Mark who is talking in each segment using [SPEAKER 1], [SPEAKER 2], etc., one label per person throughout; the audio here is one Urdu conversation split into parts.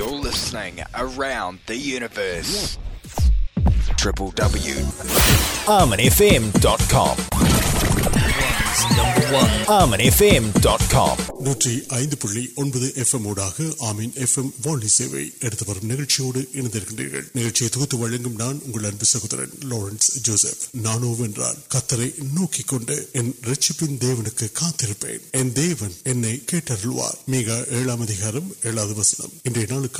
[SPEAKER 1] You're listening around the universe.
[SPEAKER 2] www.arminfm.com. سہدر
[SPEAKER 3] نوکری پہلوار میگا وسلویا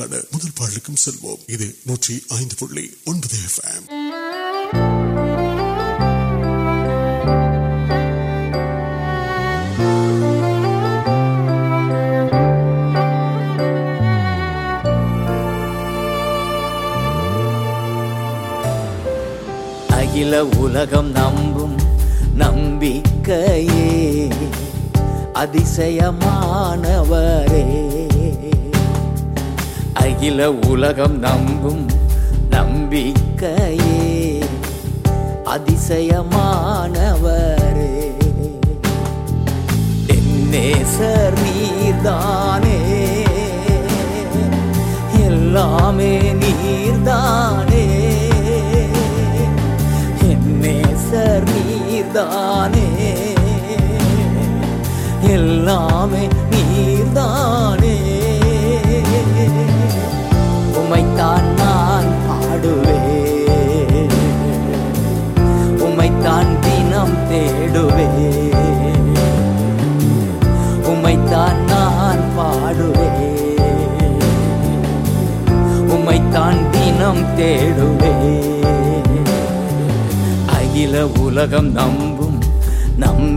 [SPEAKER 4] نمک اتنا اکل نمبر نمک اتنا نا کام تان پاوے اکل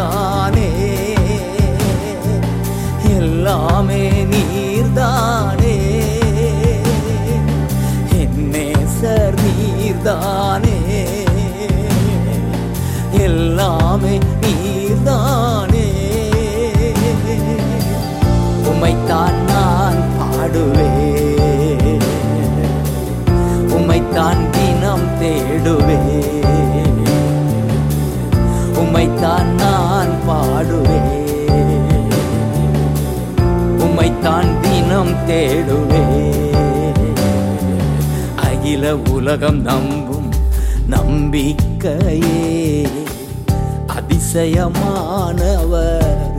[SPEAKER 4] ان پاو نم تیوان میں تم اکل نمب نمک اتنا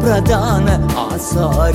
[SPEAKER 4] پردان آسار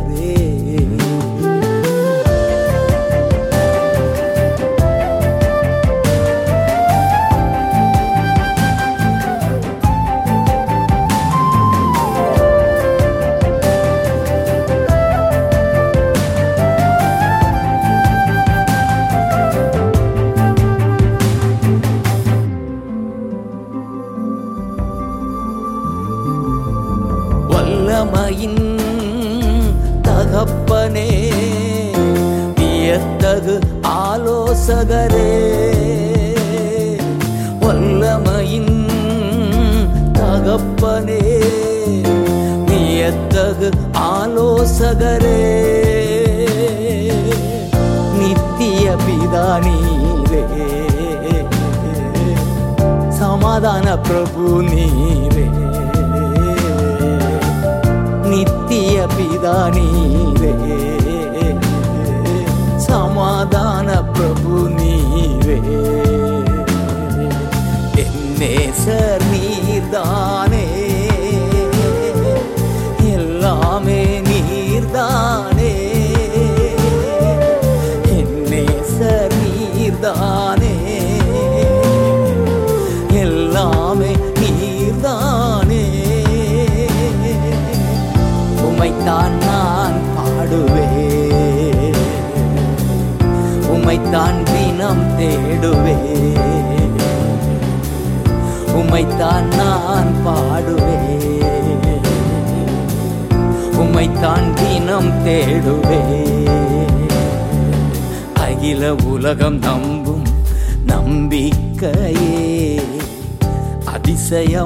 [SPEAKER 4] سگمپ آلو سیتی دانی راد پربھ ن پی دانی سماد پرب نیو ان میں تان انے تا نان پا میں تان پینم نمب نمک اتنا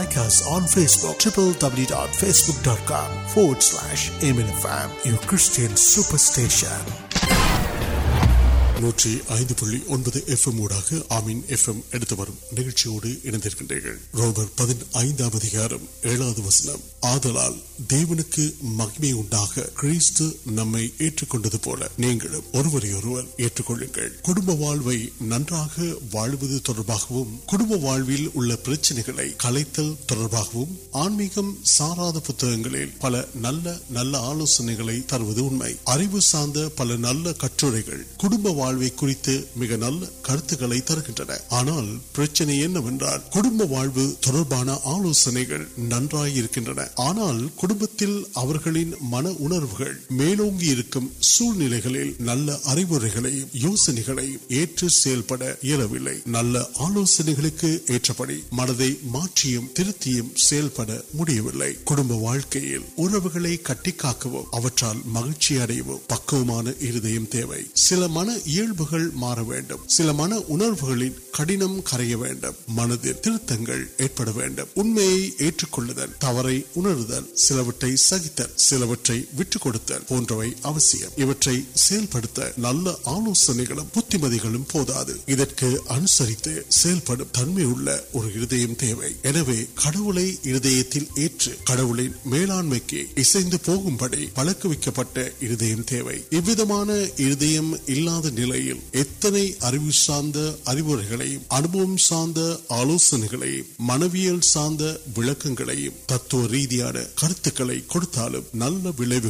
[SPEAKER 3] Like us on Facebook, www.facebook.com forward slash AMNFM, your Christian Superstation. نوٹی آمین روبر وسن آدل دیون کے مہیمست نمبر کڑب واو ننگا کڑب واچنے کلتل آنمیک سارا پتہ پل نل نل آلوچنے ترویم ارب سارے پل نل کٹور مجھے آنابر آلو نیچے نوسنے نل آلو منتھ ملے واپس کٹ کا مہرچی اڑ پکم سن ملک سہت آلو تنہیں میری پڑکم ہردیم منویل سارے تتو ریان کڑتا نل وڑا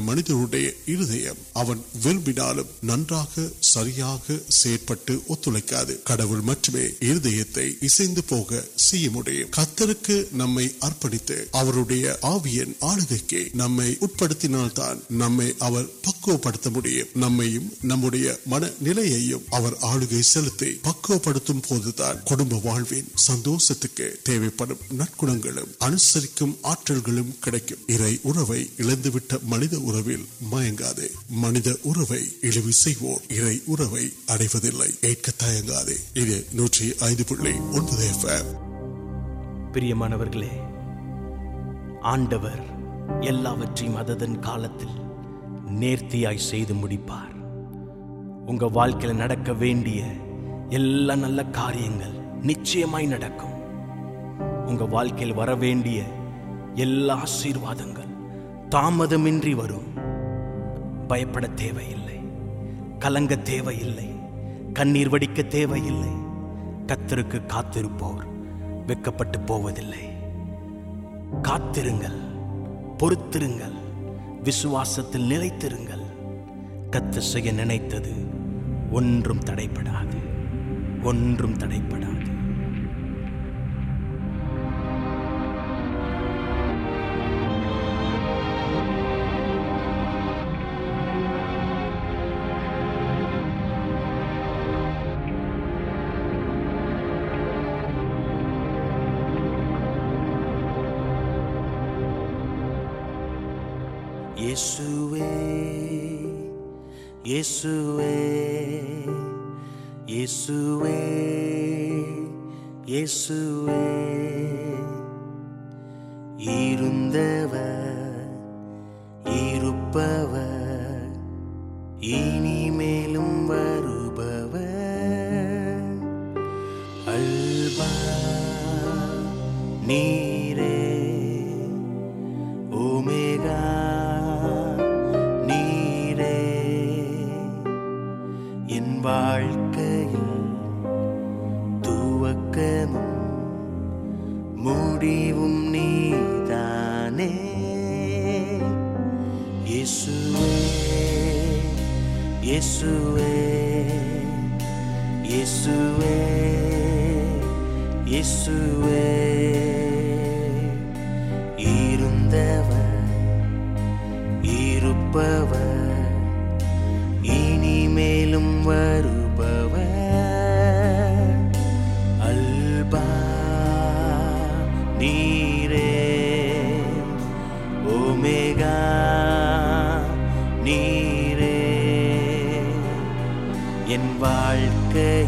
[SPEAKER 3] منجر ننگا سریا من نئی سلتی پکوپت سندوش منت منگا منت نوکر
[SPEAKER 5] آڈر مدد نل کار آشرواد کلکر وڑک ویسے نت نڑپ تڑپ کے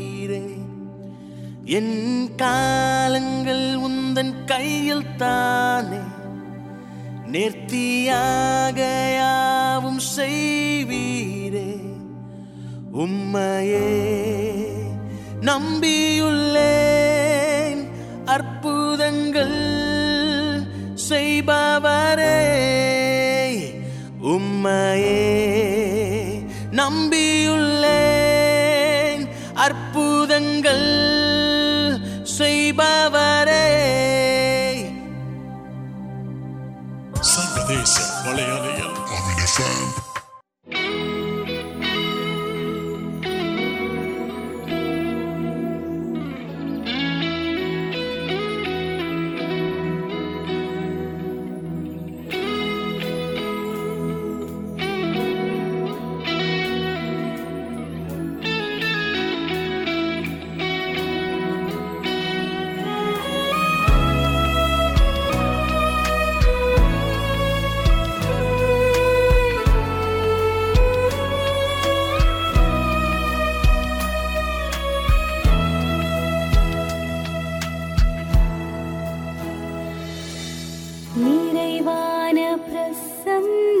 [SPEAKER 5] تین نمر نمبر اب نمبی
[SPEAKER 6] سن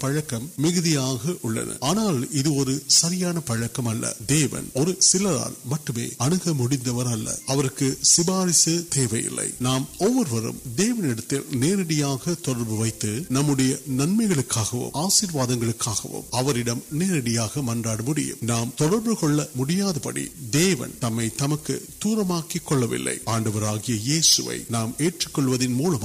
[SPEAKER 3] پڑکم مجھے آنا سریان پڑکم نام نمبر ننمکار آشیواد منڈا تمک دور آڈو سمپنس مل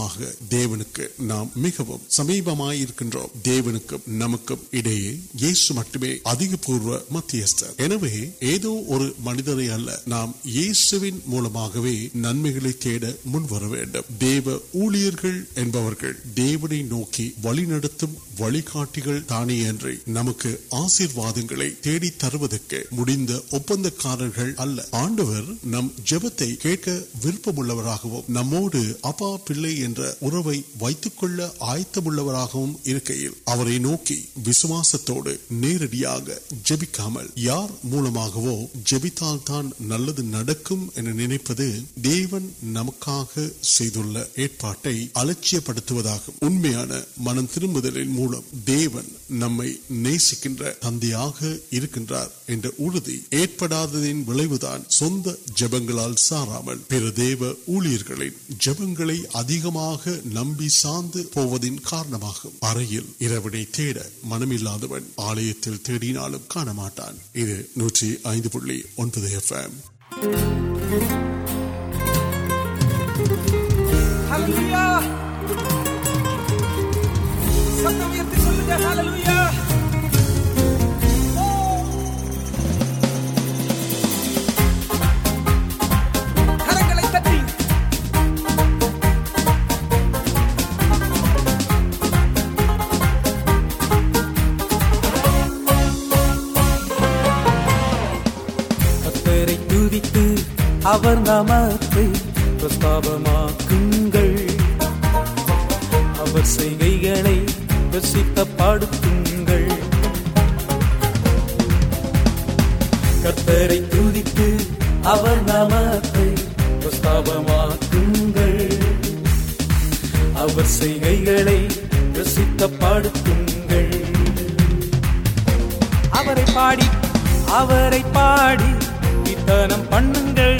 [SPEAKER 3] نام نئے تیار نوکر آشیواد نم جب نمو پہ آگے جبکہ ملک نکل نوکر پہ منتظر نمک سارا نمبر سارے منم آلے
[SPEAKER 7] کا அவர் நாமத்தை பிரஸ்தாபமாக்குங்கள் அவர் செய்கைகளை ரசித்த பாடுங்கள் கத்தரை துதித்து அவர் நாமத்தை பிரஸ்தாபமாக்குங்கள் அவர் செய்கைகளை ரசித்த பாடுங்கள் அவரை பாடி அவரை பாடி இத்தனம் பண்ணுங்கள்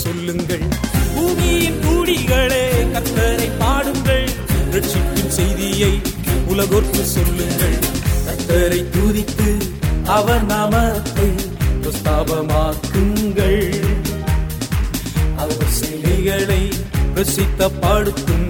[SPEAKER 7] சொல்லுங்கள் பூமியின் கூடிகளே கத்தரை பாடுங்கள் ரட்சிக்கும் செய்தியை உலகோற்று சொல்லுங்கள் கத்தரை தூதித்து அவர் நாமத்தை பிரஸ்தாபமாக்குங்கள் அவர் சிலைகளை பிரசித்த பாடுத்துங்கள்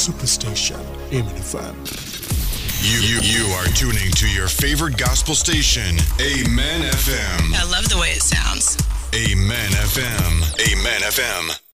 [SPEAKER 3] سوپ
[SPEAKER 8] You, you, you are tuning to your favorite gospel station, Amen FM. I
[SPEAKER 9] love the way it sounds.
[SPEAKER 8] Amen FM. Amen FM.